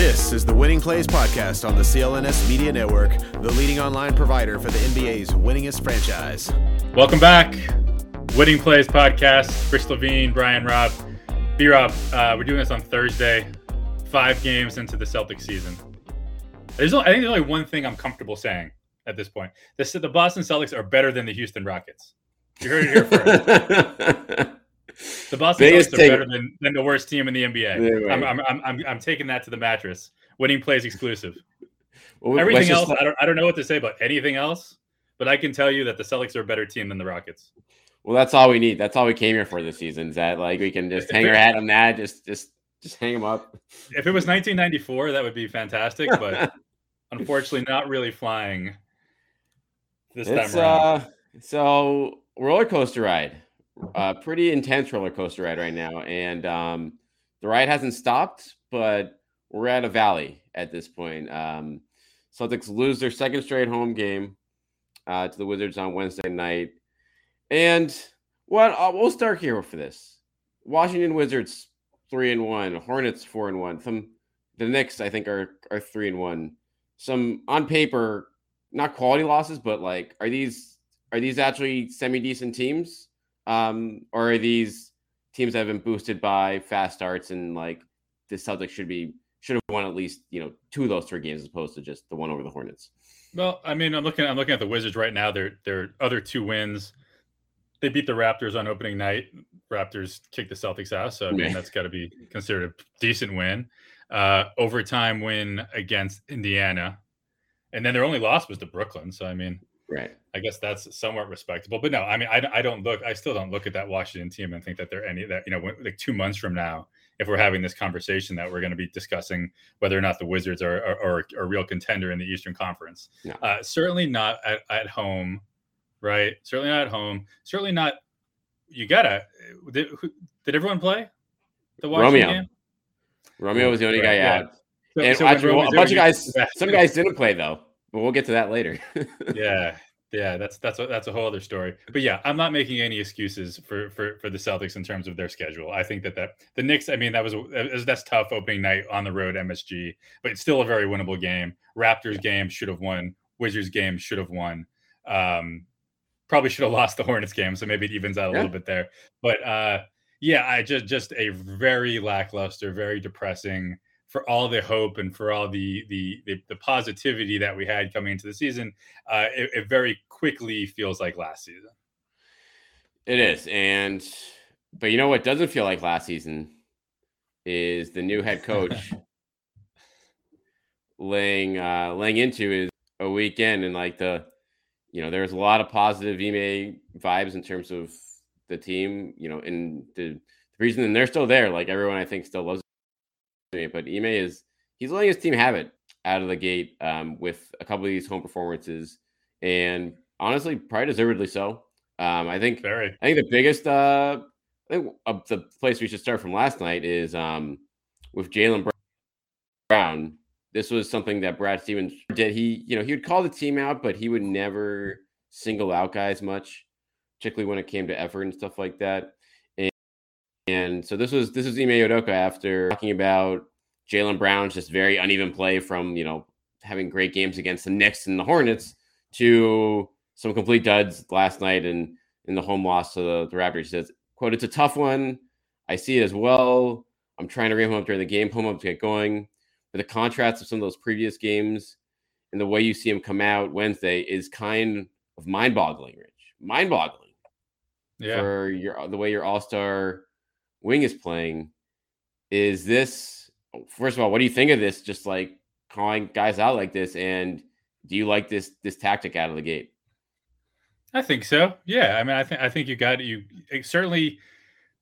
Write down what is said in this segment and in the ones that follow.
This is the Winning Plays Podcast on the CLNS Media Network, the leading online provider for the NBA's winningest franchise. Welcome back. Winning Plays Podcast. Rich Levine, Brian Robb. B Rob, uh, we're doing this on Thursday, five games into the Celtics season. There's only, I think there's only one thing I'm comfortable saying at this point. This, the Boston Celtics are better than the Houston Rockets. You heard it here first. The Boston Biggest Celtics are better than, than the worst team in the NBA. I'm, I'm, I'm, I'm, I'm taking that to the mattress. Winning plays exclusive. Well, Everything else, I don't, I don't know what to say about anything else, but I can tell you that the Celtics are a better team than the Rockets. Well, that's all we need. That's all we came here for this season. Is that like we can just hang our hat on that, just just just hang them up. If it was 1994, that would be fantastic, but unfortunately, not really flying this it's, time around. Uh, so roller coaster ride a pretty intense roller coaster ride right now, and um, the ride hasn't stopped, but we're at a valley at this point. Um, Celtics lose their second straight home game uh, to the Wizards on Wednesday night, and what uh, we'll start here for this: Washington Wizards three and one, Hornets four and one. Some the Knicks I think are are three and one. Some on paper not quality losses, but like are these are these actually semi decent teams? Um, or are these teams that have been boosted by fast starts and like the Celtics should be should have won at least you know two of those three games as opposed to just the one over the Hornets? Well, I mean, I'm looking I'm looking at the Wizards right now. Their their other two wins, they beat the Raptors on opening night. Raptors kicked the Celtics out, so I mean that's got to be considered a decent win. Uh, overtime win against Indiana, and then their only loss was to Brooklyn. So I mean, Right. I guess that's somewhat respectable. But no, I mean, I, I don't look, I still don't look at that Washington team and think that they're any that, you know, like two months from now, if we're having this conversation that we're going to be discussing whether or not the Wizards are, are, are a real contender in the Eastern Conference. No. Uh, certainly not at, at home, right? Certainly not at home. Certainly not. You gotta. Did, who, did everyone play the Washington Romeo. game? Romeo was the only right, guy out. So, and so a bunch of guys, some guys didn't play though. But we'll get to that later. yeah, yeah, that's that's a, that's a whole other story. But yeah, I'm not making any excuses for for for the Celtics in terms of their schedule. I think that that the Knicks. I mean, that was, that's tough opening night on the road, MSG, but it's still a very winnable game. Raptors game should have won. Wizards game should have won. Um, probably should have lost the Hornets game, so maybe it evens out a yeah. little bit there. But uh, yeah, I just just a very lackluster, very depressing for all the hope and for all the the the, the positivity that we had coming into the season, uh, it, it, very quickly feels like last season. It is, and but you know what doesn't feel like last season is the new head coach laying uh, laying into is a weekend and like the you know there's a lot of positive Ime vibes in terms of the team, you know, and the, the reason they're still there, like everyone I think still loves but Ime is he's letting his team have it out of the gate um, with a couple of these home performances, and honestly, probably deservedly so. Um, I think Very. I think the biggest uh, I think uh, the place we should start from last night is um, with Jaylen Brown. This was something that Brad Stevens did. He, you know, he would call the team out, but he would never single out guys much, particularly when it came to effort and stuff like that. And so this was this was Ime Udoka after talking about Jaylen Brown's just very uneven play from you know having great games against the Knicks and the Hornets to some complete duds last night and in the home loss to the, the Raptors. He says, "quote It's a tough one. I see it as well. I'm trying to ramp him up during the game, home up to get going. But the contrast of some of those previous games and the way you see him come out Wednesday is kind of mind-boggling, Rich. Mind-boggling. Yeah. For your the way your All-Star Wing is playing. Is this first of all, what do you think of this? Just like calling guys out like this, and do you like this this tactic out of the gate? I think so. Yeah, I mean, I think I think you got you certainly.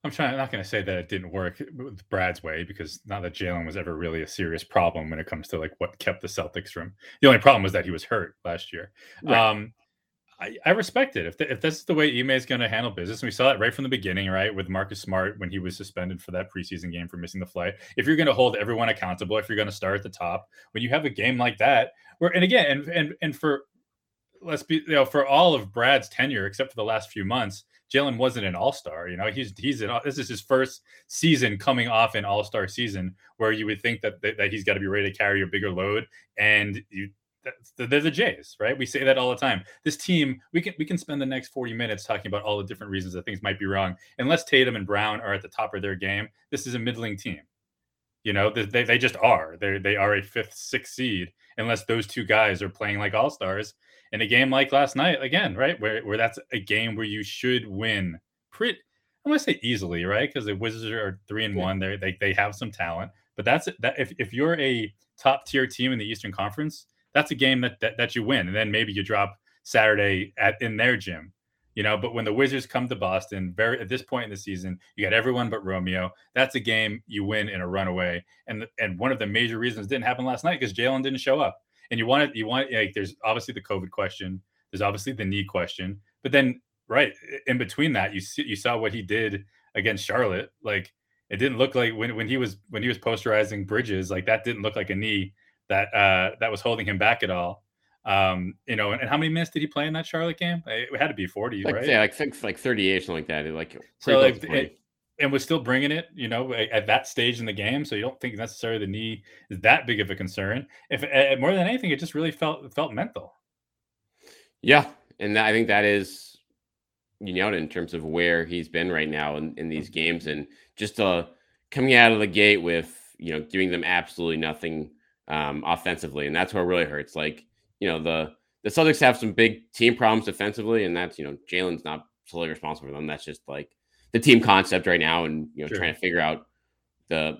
I'm trying. I'm not going to say that it didn't work with Brad's way because not that Jaylen was ever really a serious problem when it comes to like what kept the Celtics from. The only problem was that he was hurt last year. Right. Um, I, I respect it. If, the, if that's the way Ime is going to handle business, and we saw that right from the beginning, right, with Marcus Smart when he was suspended for that preseason game for missing the flight. If you're going to hold everyone accountable, if you're going to start at the top, when you have a game like that, where and again, and and and for let's be you know for all of Brad's tenure, except for the last few months, Jaylen wasn't an All Star. You know, he's he's an, this is his first season coming off an All Star season, where you would think that that, that he's got to be ready to carry a bigger load, and you they're the Jays, right? We say that all the time. This team, we can we can spend the next 40 minutes talking about all the different reasons that things might be wrong. Unless Tatum and Brown are at the top of their game, this is a middling team. You know, they, they just are. They they are a fifth, sixth seed unless those two guys are playing like all stars in a game like last night again, right? Where where that's a game where you should win. Pretty, I'm gonna say easily, right? Because the Wizards are three and one. They they they have some talent, but that's that. If if you're a top tier team in the Eastern Conference, that's a game that, that that you win, and then maybe you drop Saturday at in their gym you know but when the wizards come to boston very at this point in the season you got everyone but romeo. That's a game you win in a runaway. And and one of the major reasons didn't happen last night because jaylen didn't show up. And you want it you want like there's obviously the covid question. There's obviously the knee question. But then right in between that you see you saw what he did against charlotte. Like it didn't look like when, when he was when he was posterizing bridges like that didn't look like a knee that uh that was holding him back at all um, you know, and, and, how many minutes did he play in that Charlotte game? It had to be 40, like, right? Yeah, like like 38, something like that. Like so like it, and was still bringing it, you know, at that stage in the game. So you don't think necessarily the knee is that big of a concern. If uh, more than anything, it just really felt felt mental. Yeah, and I think that is you know in terms of where he's been right now in, in these games, and just uh coming out of the gate with you know giving them absolutely nothing um, offensively, and that's where it really hurts. Like you know the the Celtics have some big team problems defensively, and that's you know Jaylen's not solely responsible for them. That's just like the team concept right now, and you know sure. trying to figure out the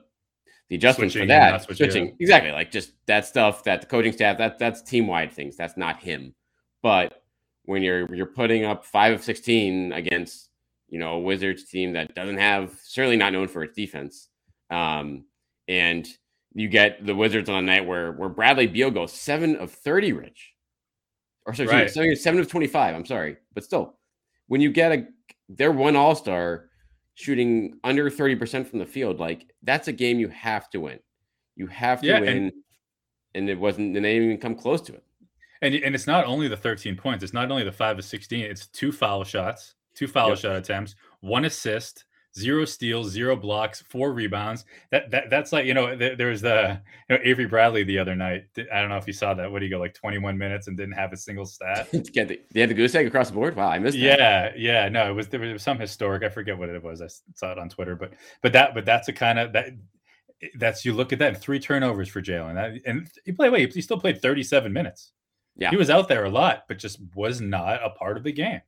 the adjustments switching for that switching exactly like just that stuff that the coaching staff that that's team wide things. That's not him, but when you're you're putting up five of sixteen against you know a Wizards team that doesn't have certainly not known for its defense, um, and you get the Wizards on a night where where Bradley Beal goes seven of thirty, Rich, or sorry, right. seven, seven of twenty five. I'm sorry, but still, when you get a their one All Star shooting under thirty percent from the field, like that's a game you have to win. You have to yeah, win, and, and it wasn't. And they didn't even come close to it. And and it's not only the 13 points. It's not only the five of 16. It's two foul shots, two foul yep. shot attempts, one assist, zero steals, zero blocks, four rebounds. That that that's like you know there, there was the you know Avery Bradley the other night. I don't know if you saw that. What do you go like 21 minutes and didn't have a single stat? Get the, they had the goose egg across the board. Wow, I missed. That. Yeah, yeah. No, it was there was some historic. I forget what it was. I saw it on Twitter, but but that but that's a kind of that. That's you look at that three turnovers for Jaylen, and he played. Wait, he still played 37 minutes. Yeah, he was out there a lot, but just was not a part of the game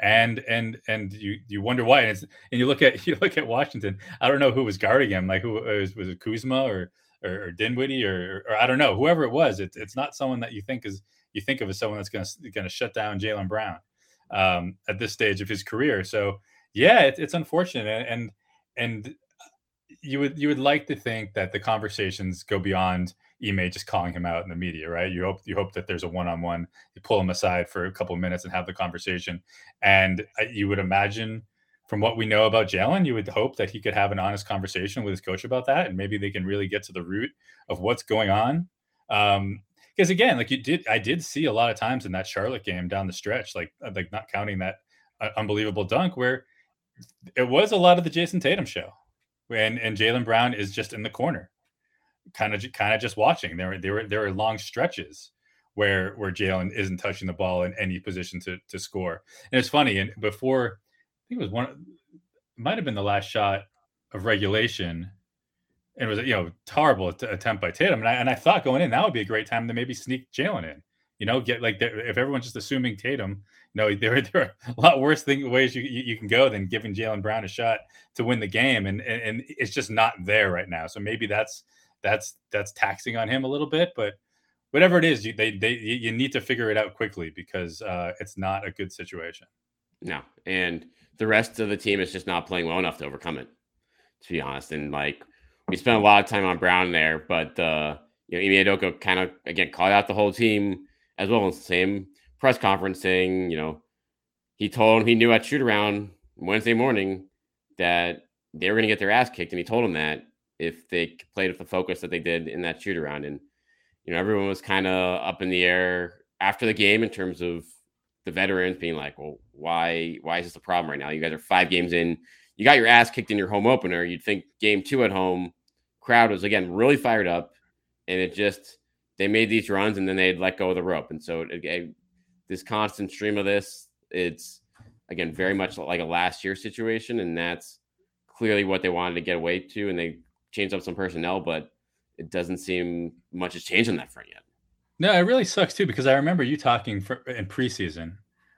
and and and you you wonder why and, and you look at you look at Washington I don't know who was guarding him like who was, was it Kuzma or or, or Dinwiddie or, or I don't know whoever it was it's it's not someone that you think is you think of as someone that's going to going to shut down Jaylen Brown um, at this stage of his career so yeah it, it's unfortunate and and you would you would like to think that the conversations go beyond Ime just calling him out in the media, right? You hope you hope that there's a one-on-one. You pull him aside for a couple of minutes and have the conversation. And you would imagine, from what we know about Jaylen, you would hope that he could have an honest conversation with his coach about that, and maybe they can really get to the root of what's going on. Um, because again, like you did, I did see a lot of times in that Charlotte game down the stretch, like uh, like not counting that uh, unbelievable dunk, where it was a lot of the Jayson Tatum show, and and Jaylen Brown is just in the corner kind of kind of just watching. There were there were there were long stretches where where Jaylen isn't touching the ball in any position to to score. And it's funny. And before, I think it was one, might have been the last shot of regulation. And it was you know horrible attempt by Tatum. And I and I thought going in that would be a great time to maybe sneak Jaylen in. You know, get like if everyone's just assuming Tatum, you know, there, there are a lot worse thing, ways you, you, you can go than giving Jalen Brown a shot to win the game, and, and and it's just not there right now. So maybe that's that's that's taxing on him a little bit. But whatever it is, you they they you need to figure it out quickly because uh, it's not a good situation. No, and the rest of the team is just not playing well enough to overcome it. To be honest, and like we spent a lot of time on Brown there, but uh, you know, Ime Udoka kind of again called out the whole team as well as the same press conference saying, you know, he told him he knew at shoot around Wednesday morning that they were going to get their ass kicked, and he told him that, if they played with the focus that they did in that shoot around. And, you know, everyone was kind of up in the air after the game in terms of the veterans being like, well, why why is this a problem right now? You guys are five games in. You got your ass kicked in your home opener. You'd think game two at home, crowd was again really fired up, and it just they made these runs and then they'd let go of the rope. And so it, this constant stream of this, it's again very much like a last year situation, and that's clearly what they wanted to get away to. And they changed up some personnel, but it doesn't seem much has changed on that front yet. No, it really sucks too because I remember you talking for, in preseason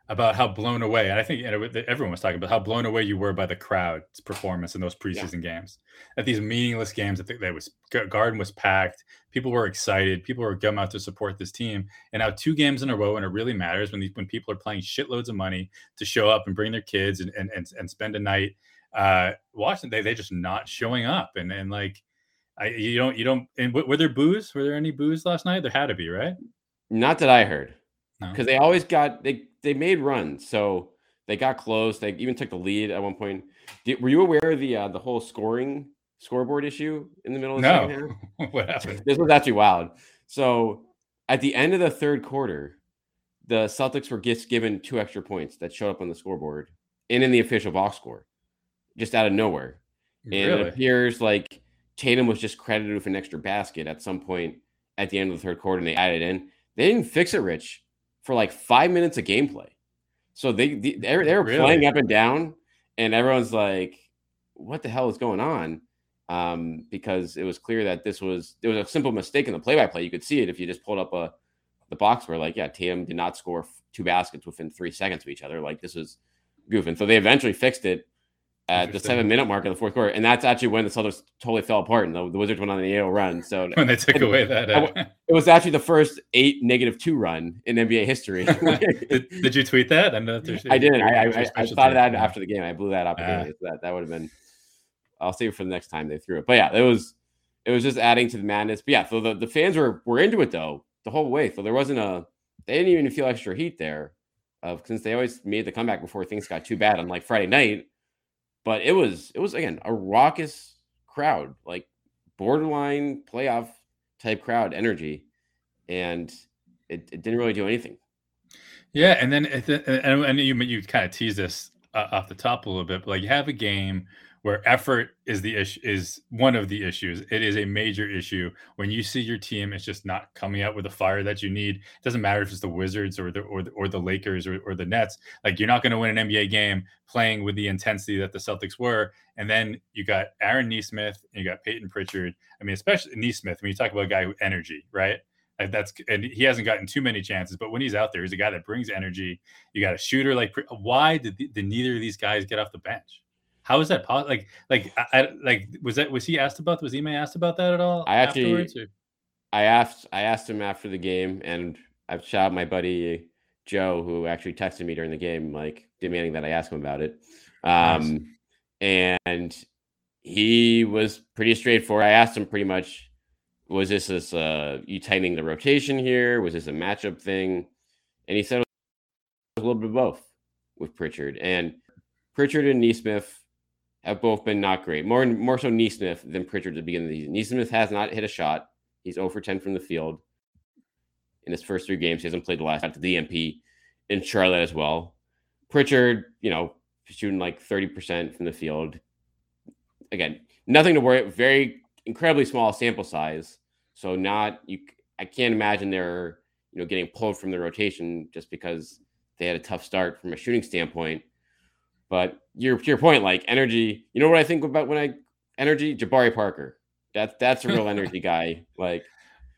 about how blown away, and I think everyone was talking about how blown away you were by the crowd's performance in those preseason yeah. games. At these meaningless games, I think that was Garden was packed. People were excited. People were coming out to support this team. And now two games in a row, and it really matters when when people are playing shitloads of money to show up and bring their kids and and and, and spend a night uh, watching. They they just not showing up, and and like I you don't you don't and were there boos? Were there any boos last night? There had to be, right? Not that I heard. Because no. they always got they they made runs, so they got close. They even took the lead at one point. Did, were you aware of the uh, the whole scoring scoreboard issue in the middle of the no. second half? what happened? This was actually wild. So at the end of the third quarter, the Celtics were just given two extra points that showed up on the scoreboard and in the official box score, just out of nowhere. And really? it appears like Tatum was just credited with an extra basket at some point at the end of the third quarter, and they added in. They didn't fix it, Rich, for like five minutes of gameplay. So they they, they were really? playing up and down, and everyone's like, "What the hell is going on?" Um, because it was clear that this was there was a simple mistake in the play-by-play. You could see it if you just pulled up a the box where like, yeah, Tatum did not score two baskets within three seconds of each other. Like this was goofing. So they eventually fixed it at the seven minute mark of the fourth quarter, and that's actually when the Celtics totally fell apart, and the, the Wizards went on the 8 run. So when they took away that, uh... it was actually the first eight negative two run in NBA history. did, did, you tweet that? I, I didn't. I, I, I thought of that after the game. I blew that up. Uh, that that would have been. I'll save it for the next time they threw it. But yeah, it was it was just adding to the madness. But yeah, so the, the fans were were into it though the whole way. So there wasn't a they didn't even feel extra heat there, of since they always made the comeback before things got too bad on like Friday night but it was it was again a raucous crowd, like borderline playoff type crowd energy, and it, it didn't really do anything. Yeah, and then and, and you you kind of tease this uh, off the top a little bit, but like you have a game where effort is the issue is one of the issues. It is a major issue when you see your team is just not coming out with the fire that you need. It doesn't matter if it's the Wizards or the or the, or the Lakers or, or the Nets. Like you're not going to win an NBA game playing with the intensity that the Celtics were. And then you got Aaron Nesmith and you got Payton Pritchard. I mean, especially Nesmith. When you talk about a guy with energy, right? Like that's and he hasn't gotten too many chances, but when he's out there, he's a guy that brings energy. You got a shooter like why did, did neither of these guys get off the bench? How is that possible? Like, like, I, like, was that was he asked about? Was Ime asked about that at all? I actually, I asked, I asked him after the game, and I've shot my buddy Joe, who actually texted me during the game, like demanding that I ask him about it. Um, nice. and he was pretty straightforward. I asked him pretty much, was this this uh, you tightening the rotation here? Was this a matchup thing? And he said it was a little bit of both with Pritchard and Pritchard and Nesmith have both been not great. More more so Nesmith than Pritchard at the beginning of the season. Nesmith has not hit a shot. He's 0 for 10 from the field in his first three games. He hasn't played the last at the DNP in Charlotte as well. Pritchard, you know, shooting like 30% from the field. Again, nothing to worry. About. Very incredibly small sample size. So not you I can't imagine they're, you know, getting pulled from the rotation just because they had a tough start from a shooting standpoint. But your your point, like energy, you know what I think about when I energy, Jabari Parker. That's that's a real energy guy. Like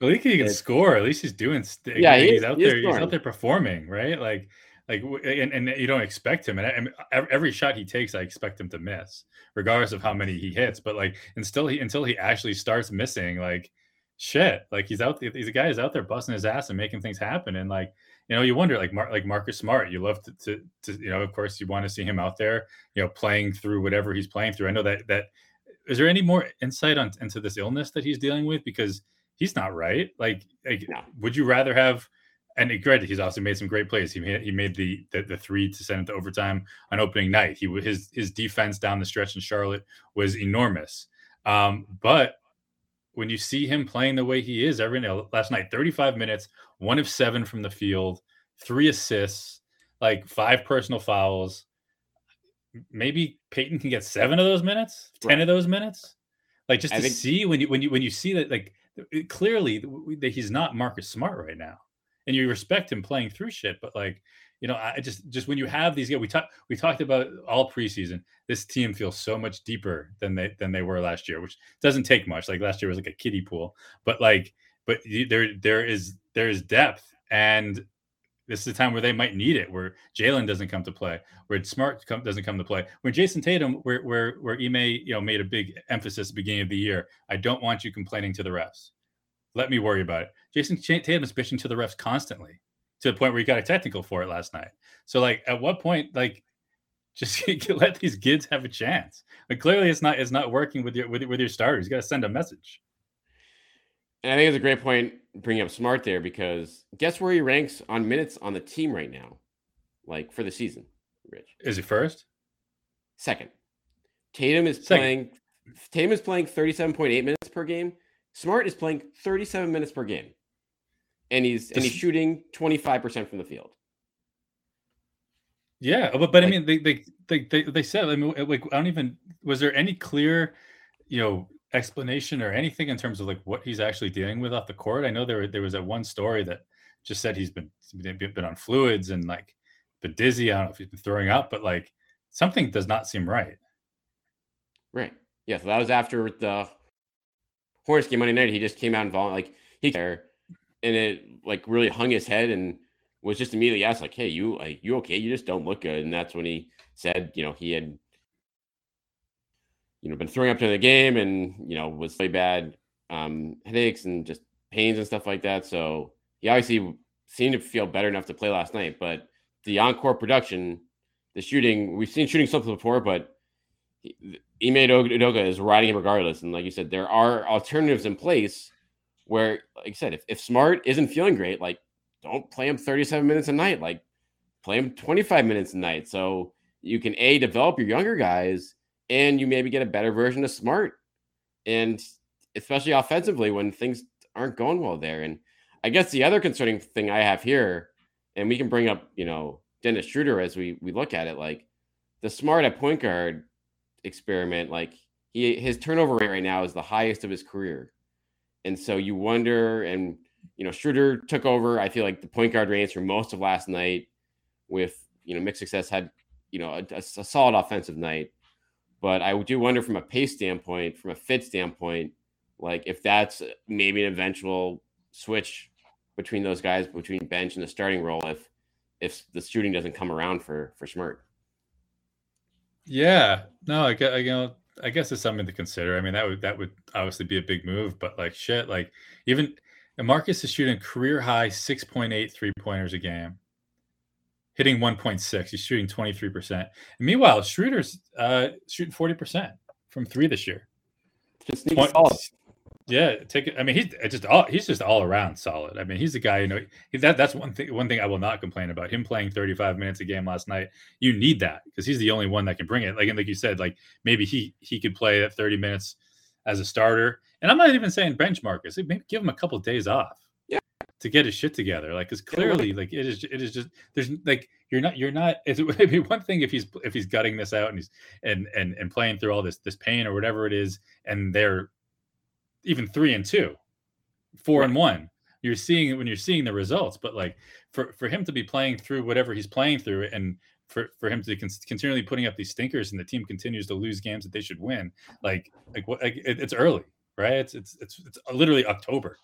at least he can score. At least he's doing. St- yeah, he's, he's out there. He's out there performing, right? Like, like, and, and you don't expect him. And every shot he takes, I expect him to miss, regardless of how many he hits. But like, and still, he until he actually starts missing, like, shit, like he's out. He's a guy who's out there busting his ass and making things happen. And like, you know, you wonder like Mar- like Marcus Smart. You love to, to, to, you know, of course, you want to see him out there, you know, playing through whatever he's playing through. I know that that is there any more insight on into this illness that he's dealing with because he's not right. Like, like no. would you rather have? And granted, he's also made some great plays. He made he made the, the, the three to send it to overtime on opening night. He his his defense down the stretch in Charlotte was enormous. Um, but when you see him playing the way he is every night, last night, 35 minutes, one of seven from the field, three assists, like five personal fouls. Maybe Payton can get seven of those minutes, 10 right. of those minutes. Like just I to think- see when you when you when you see that like clearly that he's not Marcus Smart right now. And you respect him playing through shit, but like you know, I just just when you have these guys, we talked we talked about all preseason. This team feels so much deeper than they than they were last year, which doesn't take much. Like last year was like a kiddie pool, but like but there there is there is depth, and this is a time where they might need it. Where Jaylen doesn't come to play, where Smart come, doesn't come to play, where Jayson Tatum, where where where Ime you know made a big emphasis at the beginning of the year. I don't want you complaining to the refs. Let me worry about it. Jayson Tatum is bitching to the refs constantly to the point where he got a technical for it last night. So like at what point like just let these kids have a chance. Like clearly it's not it's not working with your with, with your starters. You got to send a message. And I think it's a great point bringing up Smart there because guess where he ranks on minutes on the team right now, like for the season. Rich is he first? Second. Tatum is Second. playing. Tatum is playing thirty-seven point eight minutes per game. Smart is playing thirty-seven minutes per game and he's and he's shooting 25% from the field. Yeah, but but like, I mean they, they they they they said I mean like I don't even was there any clear you know explanation or anything in terms of like what he's actually dealing with off the court? I know there there was that one story that just said he's been been on fluids and like been dizzy. I don't know if he's been throwing up, but like something does not seem right. Right. Yeah. So that was after the Hornets game Monday night. He just came out and like he there and it like really hung his head and was just immediately asked like, "Hey, you like you okay? You just don't look good." And that's when he said, you know, he had you know been throwing up during the game and you know was really bad um, headaches and just pains and stuff like that. So he obviously seemed to feel better enough to play last night. But the encore production, the shooting, we've seen shooting something before, but Ime Udoka is riding him regardless. And like you said, there are alternatives in place where, like I said, if, if Smart isn't feeling great, like don't play him 37 minutes a night, like play him 25 minutes a night. So you can A, develop your younger guys and you maybe get a better version of Smart. And especially offensively when things aren't going well there. And I guess the other concerning thing I have here, and we can bring up, you know, Dennis Schroeder as we we look at it, like the smart at point guard experiment, like he his turnover rate right now is the highest of his career. And so you wonder, and you know, Schroeder took over. I feel like the point guard reins for most of last night with you know mixed success had you know a, a, solid offensive night. But I do wonder from a pace standpoint, from a fit standpoint, like if that's maybe an eventual switch between those guys between bench and the starting role if if the shooting doesn't come around for for Smart. Yeah, no, I I, you know, I guess it's something to consider. I mean, that would that would obviously be a big move, but like shit, like even Marcus is shooting career high 6.8 three pointers a game, hitting 1.6. He's shooting 23%. meanwhile, Schroeder's uh, shooting 40% from three this year. Just solid. Yeah, take it. I mean, he's uh, just all he's just all around solid. I mean, he's the guy. You know, that that's one thing. One thing I will not complain about him playing 35 minutes a game last night. You need that because he's the only one that can bring it. Like and like you said, like maybe he he could play at 30 minutes as a starter. And I'm not even saying bench Marcus. Maybe give him a couple of days off. Yeah. To get his shit together, like, because clearly, like, it is, it is just there's like you're not, you're not. It's would be one thing if he's if he's gutting this out and he's and and and playing through all this this pain or whatever it is, and they're even three and two, four right. and one. You're seeing it when you're seeing the results, but like for for him to be playing through whatever he's playing through, and for for him to con- continually putting up these stinkers, and the team continues to lose games that they should win, like like what like it, it's early, right? It's it's it's it's literally October,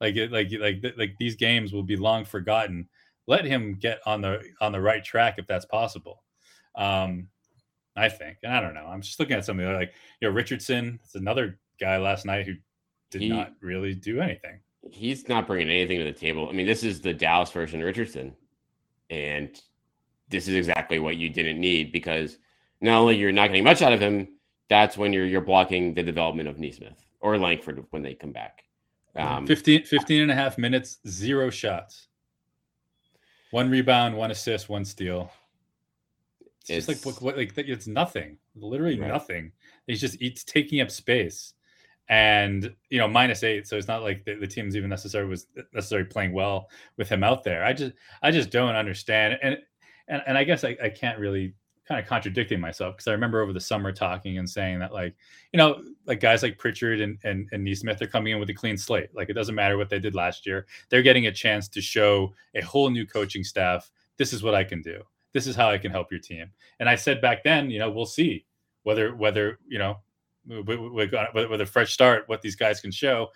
like it, like like like these games will be long forgotten. Let him get on the on the right track if that's possible. Um, I think, and I don't know. I'm just looking at something like you know Richardson. It's another guy last night who did he, not really do anything. He's not bringing anything to the table. I mean, this is the Dallas version of Richardson, and this is exactly what you didn't need because not only you're not getting much out of him, that's when you're you're blocking the development of Nesmith or Langford when they come back. Um, 15, 15 and a half minutes, zero shots, one rebound, one assist, one steal. It's, it's just like what, like it's nothing, literally right. nothing. He's just it's taking up space and you know minus eight. So it's not like the, the team's even necessarily was necessarily playing well with him out there. I just I just don't understand, and and and I guess I, I can't really kind of contradicting myself because I remember over the summer talking and saying that like you know like guys like Pritchard and and, and Nesmith are coming in with a clean slate. Like it doesn't matter what they did last year. They're getting a chance to show a whole new coaching staff. This is what I can do. This is how I can help your team. And I said back then, you know, we'll see whether whether you know with, a fresh start what these guys can show.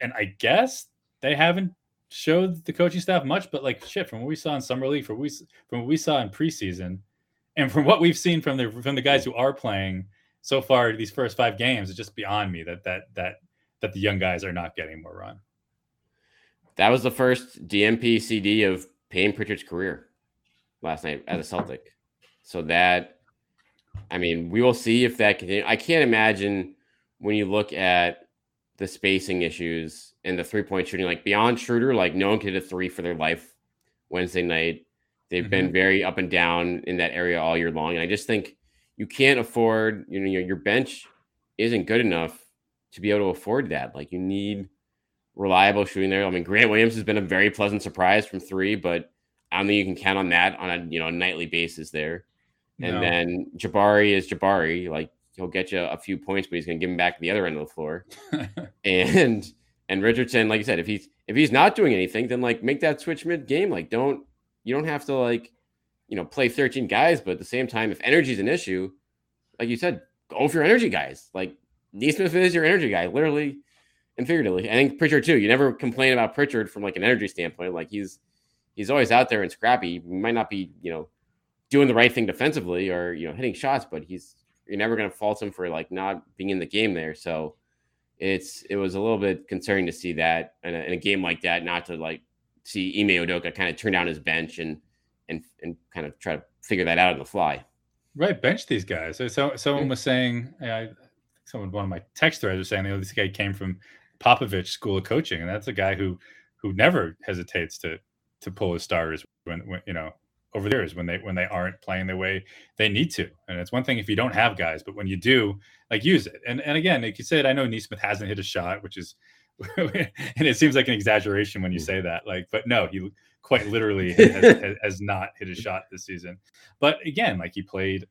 And I guess they haven't showed the coaching staff much, but like shit, from what we saw in summer league, from we from what we saw in preseason, and from what we've seen from the from the guys who are playing so far these first five games, it's just beyond me that that that that the young guys are not getting more run. That was the first DNP CD of Payton Pritchard's career last night as a Celtic. So that, I mean, we will see if that continues. I can't imagine when you look at the spacing issues and the three point shooting, like beyond Schroeder, like no one could hit a three for their life Wednesday night. They've mm-hmm. been very up and down in that area all year long. And I just think you can't afford, you know, your, your bench isn't good enough to be able to afford that. Like you need reliable shooting there. I mean, Grant Williams has been a very pleasant surprise from three, but I don't think you can count on that on a you know nightly basis there. And no. then Jabari is Jabari. Like he'll get you a few points, but he's going to give him back to the other end of the floor. and and Richardson, like you said, if he's if he's not doing anything, then like make that switch mid game. Like don't you don't have to like, you know, play 13 guys, but at the same time, if energy is an issue, like you said, go for your energy guys. Like Nesmith is your energy guy, literally and figuratively. I think Pritchard too. You never complain about Pritchard from like an energy standpoint. Like he's he's always out there and scrappy. He might not be, you know, doing the right thing defensively or you know hitting shots, but he's you're never going to fault him for like not being in the game there. So it's it was a little bit concerning to see that in a, in a game like that, not to like see Ime Udoka kind of turn down his bench and and and kind of try to figure that out on the fly. Right, bench these guys. So, so someone was saying, I, someone one of my text threads was saying, you know, this guy came from Popovich School of Coaching, and that's a guy who who never hesitates to to pull his starters when, when you know over there is when they when they aren't playing the way they need to. And it's one thing if you don't have guys, but when you do, like use it. And and again, like you said, I know Nesmith hasn't hit a shot, which is and it seems like an exaggeration when you mm. say that. Like, but no, he quite literally has, has, not hit a shot this season. But again, like he played,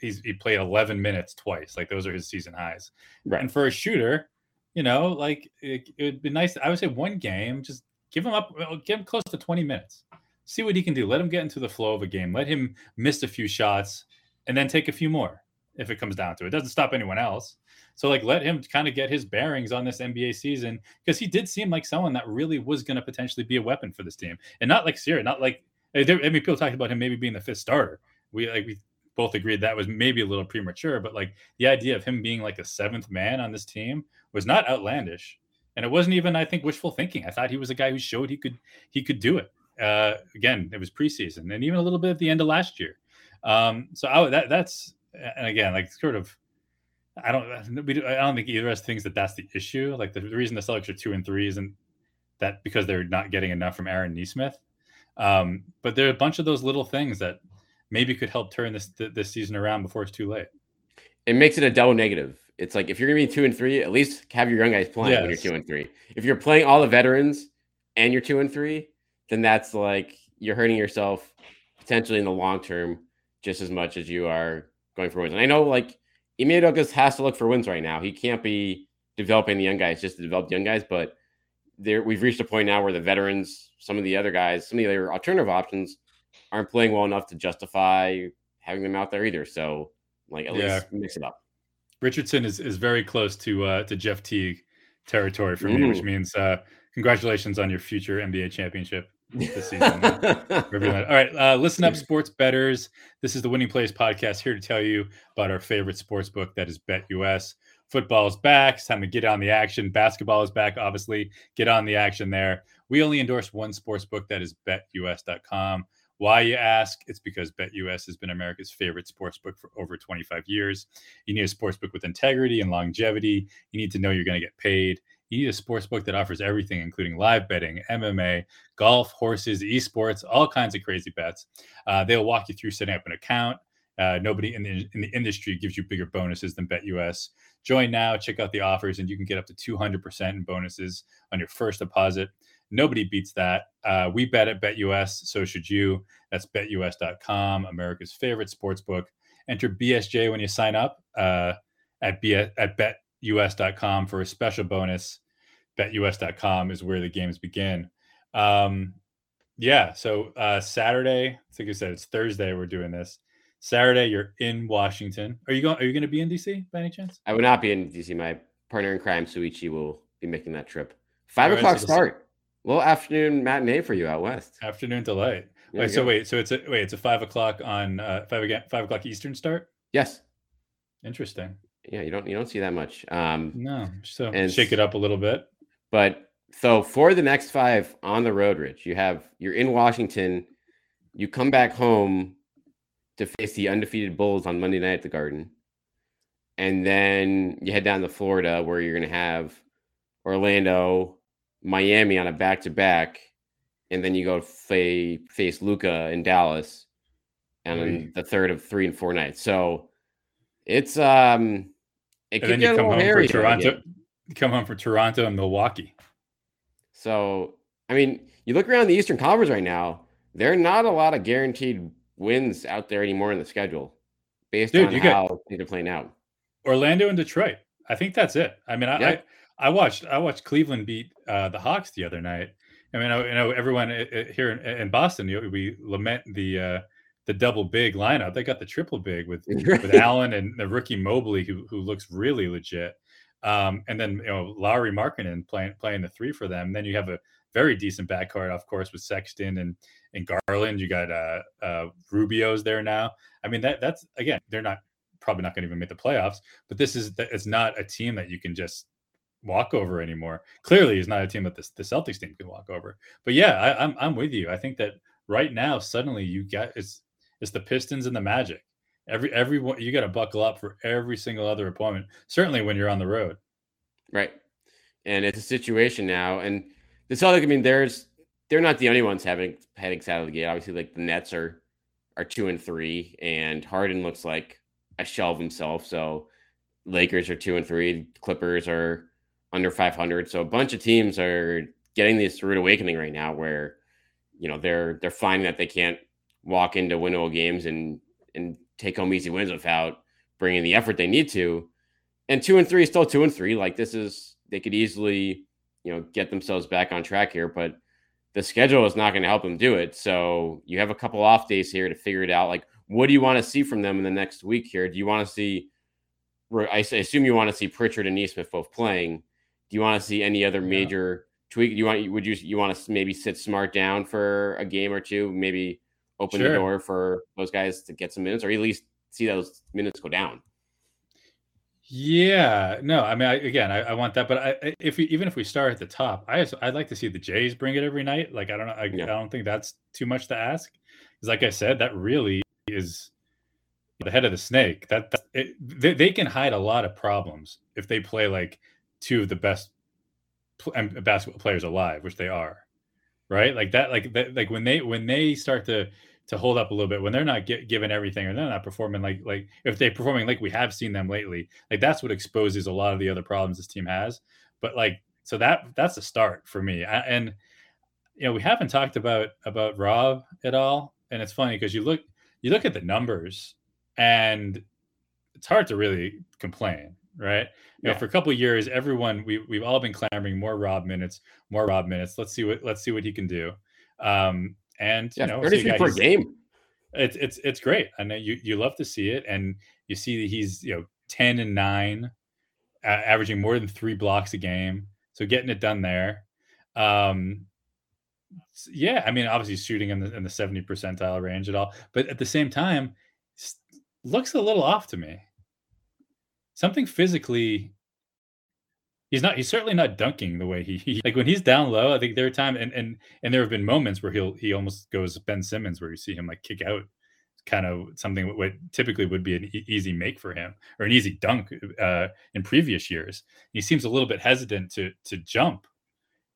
he's he played 11 minutes twice. Like those are his season highs. Right. And for a shooter, you know, like it, it would be nice. I would say one game, just give him up, give him close to 20 minutes. See what he can do. Let him get into the flow of a game. Let him miss a few shots and then take a few more if it comes down to it. it doesn't stop anyone else. So like let him kind of get his bearings on this NBA season because he did seem like someone that really was going to potentially be a weapon for this team, and not like Sierra, not like eh, I mean people talked about him maybe being the fifth starter. We like we both agreed that was maybe a little premature, but like the idea of him being like a seventh man on this team was not outlandish and it wasn't even I think wishful thinking. I thought he was a guy who showed he could he could do it. Uh, again, it was preseason and even a little bit at the end of last year. Um, so I, that that's and again like sort of I don't we, I don't think either of us thinks that that's the issue. Like the, the reason the Celtics are two and three isn't that because they're not getting enough from Aaron Nesmith. Um, but there are a bunch of those little things that maybe could help turn this this season around before it's too late. It makes it a double negative it's like if you're gonna be two and three, at least have your young guys playing yes. when you're two and three. If you're playing all the veterans and you're two and three, then that's like you're hurting yourself potentially in the long term just as much as you are going for wins. And I know like Ime Udoka has to look for wins right now. He can't be developing the young guys just to develop the young guys, but there we've reached a point now where the veterans, some of the other guys, some of the other alternative options aren't playing well enough to justify having them out there either. So like at yeah. least mix it up. Richardson is, is very close to uh, to Jeff Teague territory for Ooh. me, which means uh, congratulations on your future NBA championship this season. All right, uh, listen up, sports betters. This is the Winning Plays podcast here to tell you about our favorite sports book that is BetUS. Football is back. It's time to get on the action. Basketball is back, obviously. Get on the action there. We only endorse one sports book that is betus.com. Why you ask? It's because BetUS has been America's favorite sports book for over 25 years. You need a sports book with integrity and longevity. You need to know you're going to get paid. You need a sports book that offers everything, including live betting, MMA, golf, horses, esports, all kinds of crazy bets. Uh, they'll walk you through setting up an account. Uh, nobody in the in the industry gives you bigger bonuses than BetUS. Join now, check out the offers, and you can get up to 200% in bonuses on your first deposit. Nobody beats that. Uh, we bet at BetUS, so should you. That's betus.com, America's favorite sports book. Enter BSJ when you sign up uh, at, B- at betus.com for a special bonus. BetUS.com is where the games begin. Um, yeah, so uh, Saturday, I think I said it's Thursday. We're doing this. Saturday, you're in Washington. Are you going? Are you going to be in DC by any chance? I would not be in DC. My partner in crime, Souichi, will be making that trip. Five right, o'clock so start. Little afternoon matinee for you out west. Afternoon delight. wait, so wait, so it's a wait, it's a five o'clock on uh, five again, five o'clock Eastern start. Yes. Interesting. Yeah, you don't you don't see that much. Um, no, so and, shake it up a little bit. But so for the next five on the road, Rich, you have you're in Washington. You come back home to face the undefeated Bulls on Monday night at the Garden, and then you head down to Florida where you're going to have Orlando, Miami on a back to back, and then you go fa- face Luka in Dallas, and then the third of three and four nights. So it's um, it and then you come home for Toronto. Come home for Toronto and Milwaukee. So I mean, you look around the Eastern Conference right now. There are not a lot of guaranteed wins out there anymore in the schedule, based Dude, on how they're playing out. Orlando and Detroit. I think that's it. I mean, I, yeah. I I watched I watched Cleveland beat uh, the Hawks the other night. I mean, I, you know, everyone uh, uh, here in, in Boston, you know, we lament the uh, the double big lineup. They got the triple big with with Allen and the rookie Mobley, who who looks really legit. Um, and then you know Lauri Markkanen playing playing the three for them. And then you have a very decent backcourt, of course, with Sexton and and Garland. You got uh, uh, Rubio's there now. I mean, that that's again, they're not probably not going to even make the playoffs, but this is it's not a team that you can just walk over anymore. Clearly, it's not a team that the, the Celtics team can walk over. But yeah, I, I'm I'm with you. I think that right now, suddenly you got it's it's the Pistons and the Magic. Every everyone you got to buckle up for every single other opponent. Certainly when you're on the road. Right, and it's a situation now, and the Celtics. I mean, there's they're not the only ones having heading out of the gate. Obviously, like the Nets are are two and three, and Harden looks like a shell of himself. So Lakers are two and three. Clippers are under 500. So a bunch of teams are getting this rude awakening right now, where you know they're they're finding that they can't walk into winnable games and and take home easy wins without bringing the effort they need to. And two and three is still two and three. Like this is they could easily you know get themselves back on track here, but the schedule is not going to help them do it. So you have a couple off days here to figure it out. Like, what do you want to see from them in the next week here? Do you want to see? I assume you want to see Pritchard and Nesmith both playing. Do you want to see any other major yeah. tweak? Do you want would you you want to maybe sit Smart down for a game or two? Maybe open sure. the door for those guys to get some minutes, or at least see those minutes go down. Yeah, no, I mean, I, again, I, I, want that, but I, if we, even if we start at the top, I I'd like to see the Jays bring it every night. Like, I don't know, I, yeah. I don't think that's too much to ask. Because, like I said, that really is the head of the snake. That, that it, they, they, can hide a lot of problems if they play like two of the best basketball players alive, which they are, right? Like that, like that, like when they when they start to to hold up a little bit when they're not get, given everything or they're not performing like like if they're performing like we have seen them lately, like that's what exposes a lot of the other problems this team has. But like so that that's a start for me. I, and you know we haven't talked about about Rob at all, and it's funny because you look you look at the numbers and it's hard to really complain right? You yeah. know, for a couple years, everyone we we've all been clamoring more Rob minutes, more Rob minutes. Let's see what let's see what he can do. Um, and yeah, you know, thirty feet per game. It's it's it's great. I know you you love to see it, and you see that he's you know ten and nine, uh, averaging more than three blocks a game. So getting it done there. Um, yeah, I mean, obviously shooting in the in the seventy percentile range at all, but at the same time, looks a little off to me something physically he's not he's certainly not dunking the way he, he, like when he's down low i think there are times and and and there have been moments where he'll he almost goes ben simmons where you see him like kick out kind of something what typically would be an e- easy make for him or an easy dunk uh, in previous years. He seems a little bit hesitant to to jump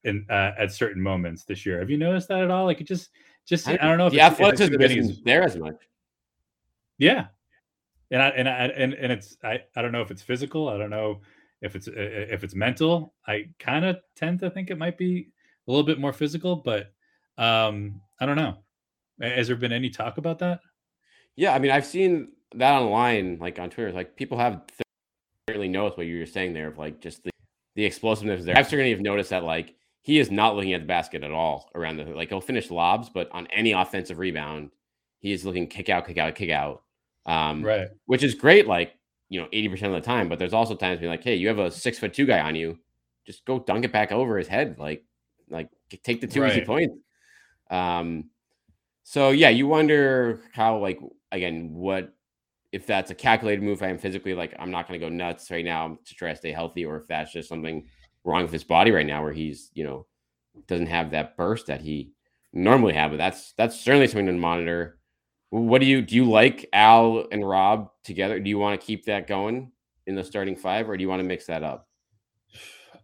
in uh, at certain moments this year. Have you noticed that at all? Like it just just i, I don't know if the athleticism isn't there as much. Yeah and I, and I, and and it's I I don't know if it's physical. I don't know if it's if it's mental. I kind of tend to think it might be a little bit more physical, but um, I don't know. Has there been any talk about that? Yeah, I mean, I've seen that online, like on Twitter. Like people have certainly noticed what you were saying there of like just the, the explosiveness there. I've certainly have noticed that like he is not looking at the basket at all around the like he'll finish lobs, but on any offensive rebound, he is looking kick out, kick out, kick out. Um, right. Which is great, like you know, 80% of the time. But there's also times being like, hey, you have a six foot two guy on you, just go dunk it back over his head. Like, like take the two right. easy points. Um, so yeah, you wonder how like again, what if that's a calculated move I am physically, like I'm not gonna go nuts right now to try to stay healthy, or if that's just something wrong with his body right now where he's, you know, doesn't have that burst that he normally have. But that's that's certainly something to monitor. What do you do? You like Al and Rob together? Do you want to keep that going in the starting five, or do you want to mix that up?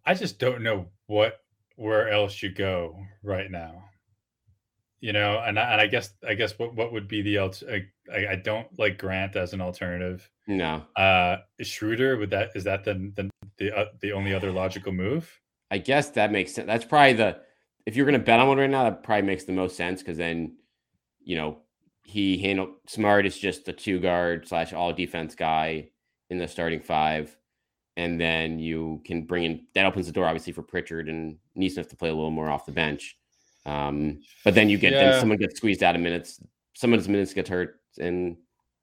I just don't know what where else you go right now. You know, and I, and I guess I guess what what would be the else? I, I don't like Grant as an alternative. No. Uh, Schroeder would that is that the the the, uh, the only other logical move? I guess that makes sense. That's probably the if you're going to bet on one right now, that probably makes the most sense because then, you know, he handled Smart is just a two guard slash all defense guy in the starting five. And then you can bring in that opens the door obviously for Pritchard and Nesmith to play a little more off the bench. Um, but then you get yeah. then someone gets squeezed out of minutes, someone's minutes gets hurt in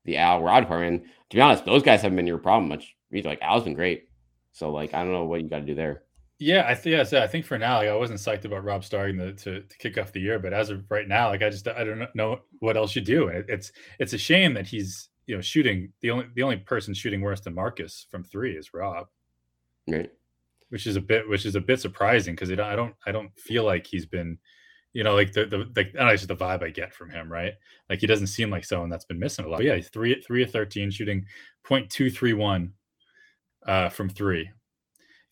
the Al Rob department. To be honest, those guys haven't been your problem much. Either. Like Al's been great. So like I don't know what you got to do there. Yeah, I think yeah, I think for now, like, I wasn't psyched about Rob starting the, to, to kick off the year, but as of right now, like I just I don't know what else you do. It, it's it's a shame that he's you know shooting the only the only person shooting worse than Marcus from three is Rob, right? Which is a bit which is a bit surprising because I don't I don't feel like he's been, you know, like the the, the I know, just the vibe I get from him, right? Like he doesn't seem like someone that's been missing a lot. But yeah, three three of thirteen shooting 0.231 uh, from three,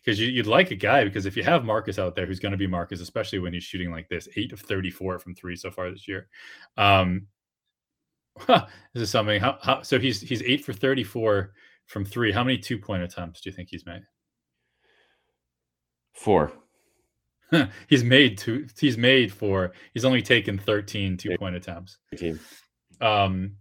because you, would like a guy because if you have Marcus out there who's going to be Marcus, especially when he's shooting like this, eight of thirty-four from three so far this year. Um, this is something. How, how, so he's he's eight for thirty-four from three. How many two-point attempts do you think he's made? Four. he's made two. He's made four. He's only taken 13 two-point attempts. 18. Um,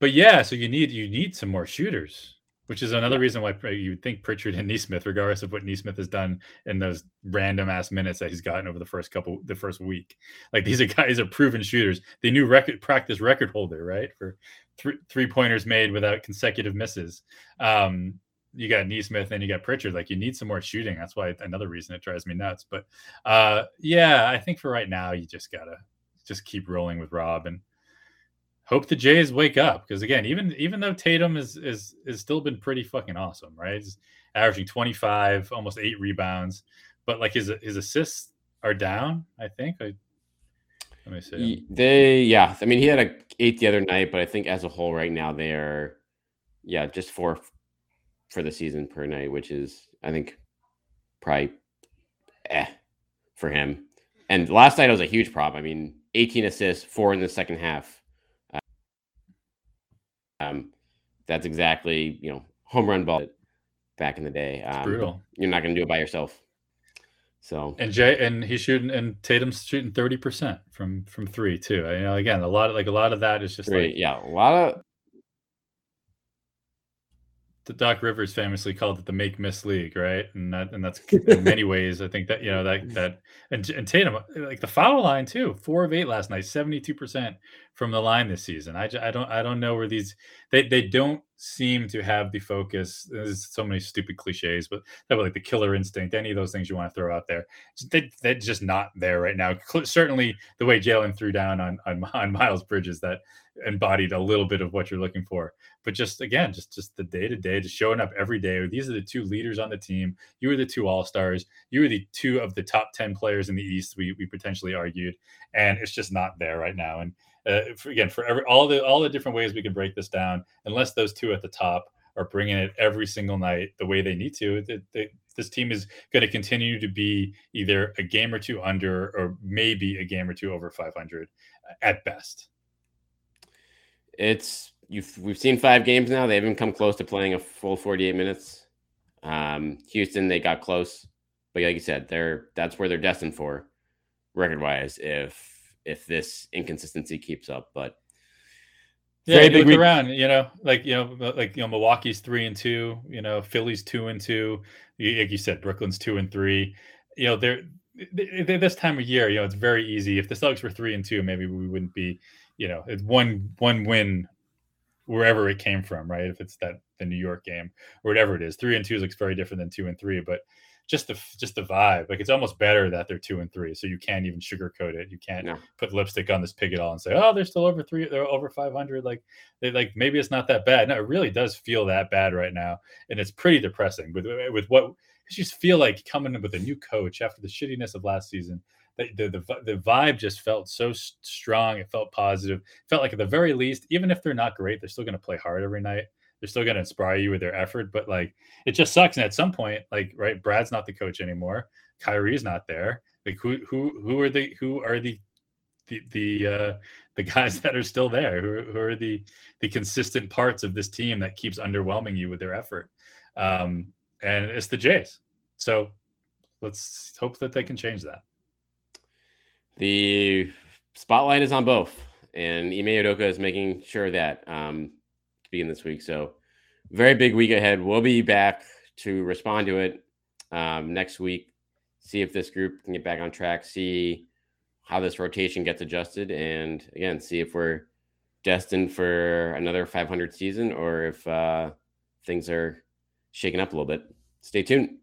but yeah, so you need you need some more shooters which is another reason why you would think Pritchard and Nesmith, regardless of what Nesmith has done in those random ass minutes that he's gotten over the first couple, the first week, like these are guys are proven shooters. They knew record practice record holder, right, for three three pointers made without consecutive misses. Um, you got Nesmith and you got Pritchard. Like you need some more shooting. That's why another reason it drives me nuts. But uh, yeah, I think for right now you just gotta just keep rolling with Rob and hope the Jays wake up because again, even even though Tatum is is is still been pretty fucking awesome, right? He's averaging 25, almost eight rebounds, but like his his assists are down. I think. I, let me see. They yeah, I mean he had a eight the other night, but I think as a whole right now they are yeah just four for the season per night, which is I think probably eh for him. And last night was a huge problem. I mean, 18 assists, four in the second half. Um, that's exactly you know home run ball back in the day. Um, brutal. You're not going to do it by yourself. So and Jay and he's shooting and Tatum's shooting thirty percent from from three too. You know, again, a lot of like a lot of that is just three, like yeah, a lot of Doc Rivers famously called it the make miss league, right? And that and that's in many ways, I think that you know that mm. that and, and Tatum like the foul line too, four of eight last night, seventy two percent from the line this season. I, I don't I don't know where these they they don't seem to have the focus. There's so many stupid cliches, but that like the killer instinct, any of those things you want to throw out there, they, they're just not there right now. Certainly, the way Jaylen threw down on, on on Miles Bridges that embodied a little bit of what you're looking for. But just again, just just the day to day, just showing up every day. These are the two leaders on the team. You were the two all stars. You were the two of the top ten players in the East. We we potentially argued, and it's just not there right now. And uh, for, again, for every all the all the different ways we can break this down, unless those two at the top are bringing it every single night the way they need to, they, they, this team is going to continue to be either a game or two under, or maybe a game or two over 500 at best. It's you've we've seen five games now. They haven't come close to playing a full 48 minutes. Um, Houston, they got close, but like you said, they're that's where they're destined for, record wise. If if this inconsistency keeps up, but yeah, you look week. around, you know, like you know, like you know, Milwaukee's three and two, you know, Philly's two and two, like you said, Brooklyn's two and three. You know, they're, they're this time of year, you know, it's very easy. If the Celtics were three and two, maybe we wouldn't be, you know, it's one one win wherever it came from, right? If it's that the New York game or whatever it is, three and two looks very different than two and three, but just the just the vibe. Like it's almost better that they're two and three, so you can't even sugarcoat it. You can't no. put lipstick on this pig at all and say, "Oh, they're still over three, they're over five hundred. Like they like maybe it's not that bad. No, it really does feel that bad right now, and it's pretty depressing with with what you just feel like coming in with a new coach after the shittiness of last season. The, the, the, vibe just felt so strong. It felt positive. It felt like at the very least, even if they're not great, they're still going to play hard every night they're still going to inspire you with their effort, but like it just sucks. And at some point, like right, Brad's not the coach anymore. Kyrie's not there. Like who who who are the who are the the the uh, the guys that are still there? Who, who are the the consistent parts of this team that keeps underwhelming you with their effort? Um, and it's the Jays. So let's hope that they can change that. The spotlight is on both, and Ime Udoka is making sure that um, begin this week. So, very big week ahead. We'll be back to respond to it um, next week. See if this group can get back on track. See how this rotation gets adjusted, and again, see if we're destined for another 500 season or if uh, things are shaking up a little bit. Stay tuned.